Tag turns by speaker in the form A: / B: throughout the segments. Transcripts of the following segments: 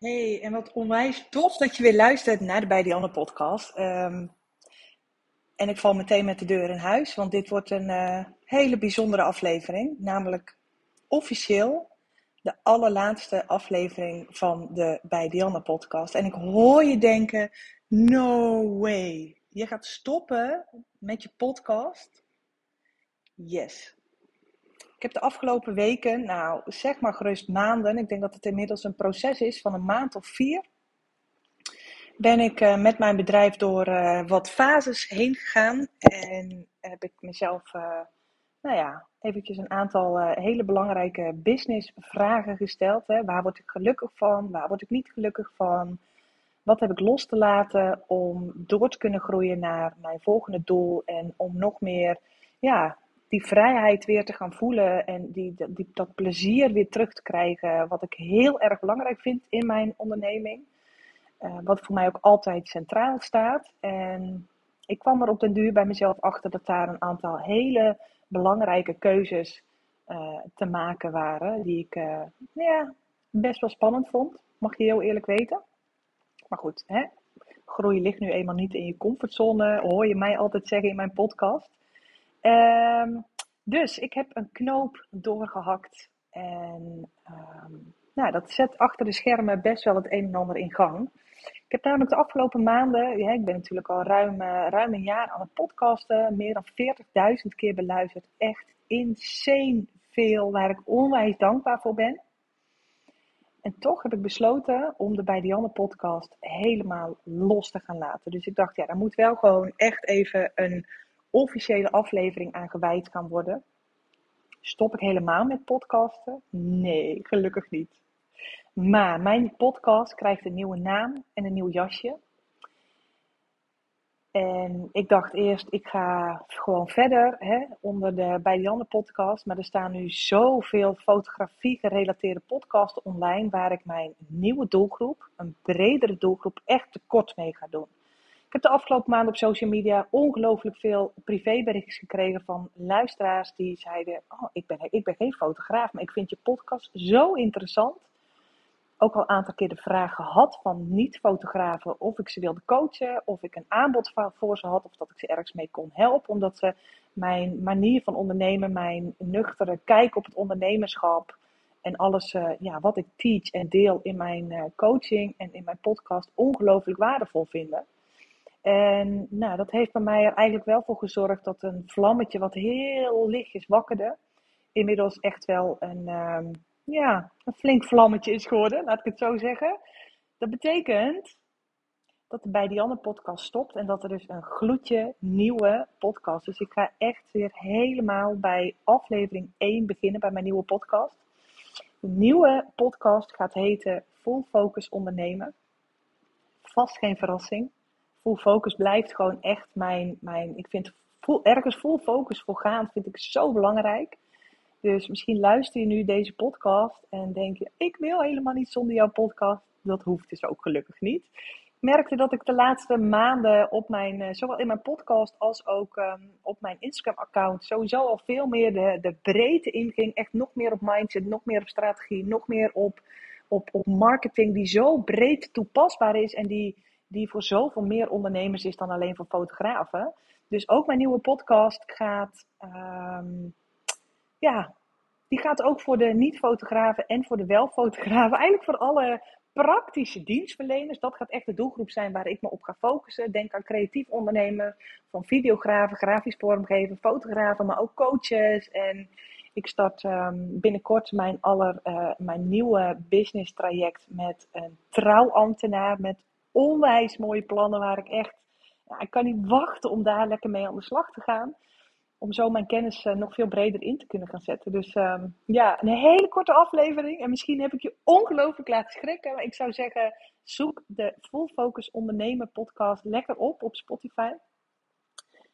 A: Hey, en wat onwijs tof dat je weer luistert naar de Bij die Anne podcast. Ehm, en ik val meteen met de deur in huis, want dit wordt een eh, hele bijzondere aflevering. Namelijk officieel de allerlaatste aflevering van de Bij Dianne podcast. En ik hoor je denken, no way. Je gaat stoppen met je podcast? Yes. Ik heb de afgelopen weken, nou zeg maar gerust maanden, ik denk dat het inmiddels een proces is van een maand of vier, ben ik uh, met mijn bedrijf door uh, wat fases heen gegaan en heb ik mezelf, uh, nou ja, eventjes een aantal hele belangrijke business vragen gesteld. Waar word ik gelukkig van? Waar word ik niet gelukkig van? Wat heb ik los te laten om door te kunnen groeien naar mijn volgende doel en om nog meer, ja, die vrijheid weer te gaan voelen en die, die, dat plezier weer terug te krijgen, wat ik heel erg belangrijk vind in mijn onderneming. Uh, wat voor mij ook altijd centraal staat. En ik kwam er op den duur bij mezelf achter dat daar een aantal hele belangrijke keuzes uh, te maken waren, die ik uh, ja, best wel spannend vond, mag je heel eerlijk weten. Maar goed, hè? groei ligt nu eenmaal niet in je comfortzone, hoor je mij altijd zeggen in mijn podcast. Um, dus ik heb een knoop doorgehakt. En um, nou, dat zet achter de schermen best wel het een en ander in gang. Ik heb namelijk de afgelopen maanden, ik ben natuurlijk al ruim, uh, ruim een jaar aan het podcasten, meer dan 40.000 keer beluisterd. Echt insane veel, waar ik onwijs dankbaar voor ben. En toch heb ik besloten om de Bij Dianne podcast helemaal los te gaan laten. Dus ik dacht, ja, daar moet wel gewoon echt even een officiële aflevering aan gewijd kan worden. Stop ik helemaal met podcasten? Nee, gelukkig niet. Maar mijn podcast krijgt een nieuwe naam en een nieuw jasje. En ik dacht eerst, ik ga gewoon verder hè, onder de Bij Janne podcast. Maar er staan nu zoveel fotografie gerelateerde podcasts online. Waar ik mijn nieuwe doelgroep, een bredere doelgroep, echt tekort mee ga doen. Ik heb de afgelopen maanden op social media ongelooflijk veel privéberichtjes gekregen van luisteraars die zeiden: oh, ik, ben, ik ben geen fotograaf, maar ik vind je podcast zo interessant. Ook al een aantal keer de vraag gehad van niet-fotografen of ik ze wilde coachen, of ik een aanbod voor ze had, of dat ik ze ergens mee kon helpen, omdat ze mijn manier van ondernemen, mijn nuchtere kijk op het ondernemerschap en alles uh, ja, wat ik teach en deel in mijn uh, coaching en in mijn podcast ongelooflijk waardevol vinden. En nou, dat heeft bij mij er eigenlijk wel voor gezorgd dat een vlammetje wat heel lichtjes wakkerde, inmiddels echt wel een, um, ja, een flink vlammetje is geworden, laat ik het zo zeggen. Dat betekent dat er bij die andere podcast stopt en dat er dus een gloedje nieuwe podcast. Dus ik ga echt weer helemaal bij aflevering 1 beginnen bij mijn nieuwe podcast. De nieuwe podcast gaat heten Full Focus Ondernemen. Vast geen verrassing full focus blijft gewoon echt mijn, mijn ik vind ergens full focus voor gaan, vind ik zo belangrijk. Dus misschien luister je nu deze podcast en denk je, ik wil helemaal niet zonder jouw podcast. Dat hoeft dus ook gelukkig niet. Ik merkte dat ik de laatste maanden op mijn, eh, zowel in mijn podcast als ook um, op mijn Instagram-account, sowieso al veel meer de, de breedte inging. Echt nog meer op mindset, nog meer op strategie, nog meer op, op, op marketing, die zo breed toepasbaar is en die, die voor zoveel meer ondernemers is dan alleen voor fotografen. Dus ook mijn nieuwe podcast gaat, um, ja, die gaat ook voor de niet-fotografen en voor de wel-fotografen. Eigenlijk voor alle praktische dienstverleners. Dat gaat echt de doelgroep zijn waar ik me op ga focussen. Denk aan creatief ondernemen, van videografen, grafisch vormgeven, fotografen, maar ook coaches. En ik start um, binnenkort mijn, aller, uh, mijn nieuwe business traject met een trouwambtenaar met onwijs mooie plannen waar ik echt, ja, ik kan niet wachten om daar lekker mee aan de slag te gaan. Om zo mijn kennis uh, nog veel breder in te kunnen gaan zetten. Dus um, ja, een hele korte aflevering. En misschien heb ik je ongelooflijk laten schrikken. Maar ik zou zeggen, zoek de Full Focus Ondernemen podcast lekker op op Spotify.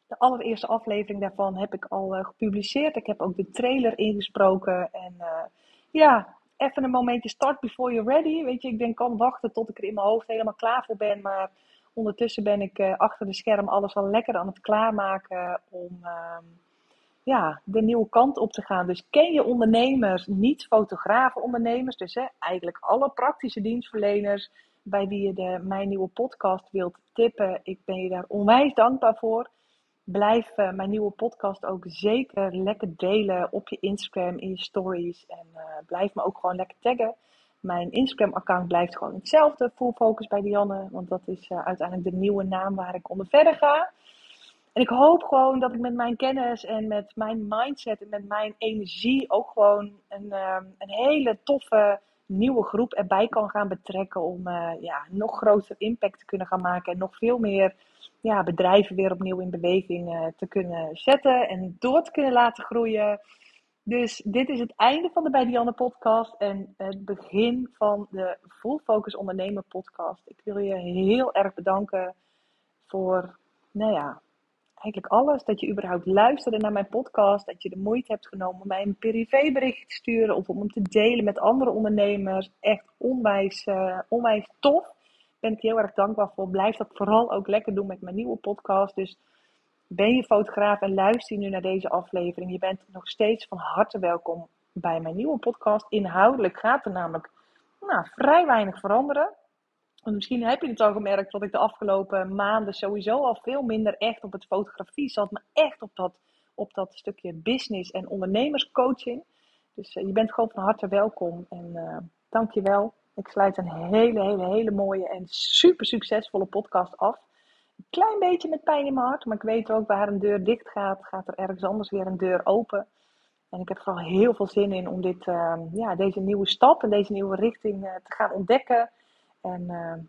A: De allereerste aflevering daarvan heb ik al uh, gepubliceerd. Ik heb ook de trailer ingesproken. En uh, ja, even een momentje start before you're ready. Weet je, ik denk kan wachten tot ik er in mijn hoofd helemaal klaar voor ben. Maar ondertussen ben ik uh, achter de scherm alles al lekker aan het klaarmaken om, uh, ja, de nieuwe kant op te gaan. Dus ken je ondernemers, niet fotografen ondernemers. Dus hè, eigenlijk alle praktische dienstverleners bij wie je de Mijn Nieuwe Podcast wilt tippen. Ik ben je daar onwijs dankbaar voor. Blijf uh, mijn nieuwe podcast ook zeker lekker delen op je Instagram, in je stories. En uh, blijf me ook gewoon lekker taggen. Mijn Instagram-account blijft gewoon hetzelfde. Full focus bij Dianne. Want dat is uh, uiteindelijk de nieuwe naam waar ik onder verder ga. En ik hoop gewoon dat ik met mijn kennis en met mijn mindset en met mijn energie ook gewoon een, een hele toffe nieuwe groep erbij kan gaan betrekken. Om ja, nog groter impact te kunnen gaan maken. En nog veel meer ja, bedrijven weer opnieuw in beweging uh, te kunnen zetten en door te kunnen laten groeien. Dus dit is het einde van de Bij Dianne podcast en het begin van de Full Focus Ondernemer podcast. Ik wil je heel erg bedanken voor, nou ja, eigenlijk alles. Dat je überhaupt luisterde naar mijn podcast. Dat je de moeite hebt genomen om mij een privébericht te sturen of om hem te delen met andere ondernemers. Echt onwijs, uh, onwijs tof ben ik heel erg dankbaar voor. Blijf dat vooral ook lekker doen met mijn nieuwe podcast. Dus ben je fotograaf en luister je nu naar deze aflevering. Je bent nog steeds van harte welkom bij mijn nieuwe podcast. Inhoudelijk gaat er namelijk nou, vrij weinig veranderen. Want misschien heb je het al gemerkt dat ik de afgelopen maanden sowieso al veel minder echt op het fotografie zat, maar echt op dat, op dat stukje business en ondernemerscoaching. Dus uh, je bent gewoon van harte welkom en uh, dank je wel ik sluit een hele, hele, hele mooie en super succesvolle podcast af. Een klein beetje met pijn in mijn hart, maar ik weet ook waar een deur dicht gaat, gaat er ergens anders weer een deur open. En ik heb vooral heel veel zin in om dit, uh, ja, deze nieuwe stap en deze nieuwe richting uh, te gaan ontdekken. En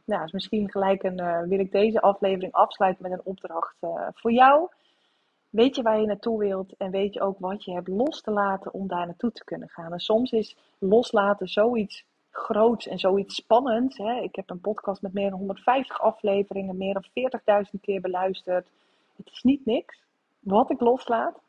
A: uh, dus misschien gelijk een, eh, wil ik deze aflevering afsluiten met een opdracht voor jou. Weet je waar je naartoe wilt en weet je ook wat je hebt los te laten om daar naartoe te kunnen gaan. En soms is loslaten zoiets groots en zoiets spannends. Hè. Ik heb een podcast met meer dan 150 afleveringen, meer dan 40.000 keer beluisterd. Het is niet niks wat ik loslaat.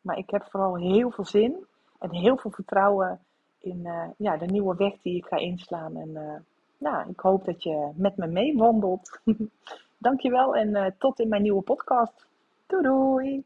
A: Maar ik heb vooral heel veel zin en heel veel vertrouwen in uh, ja, de nieuwe weg die ik ga inslaan. En uh, nou, ik hoop dat je met me meewandelt. Dankjewel en uh, tot in mijn nieuwe podcast. Doei doei!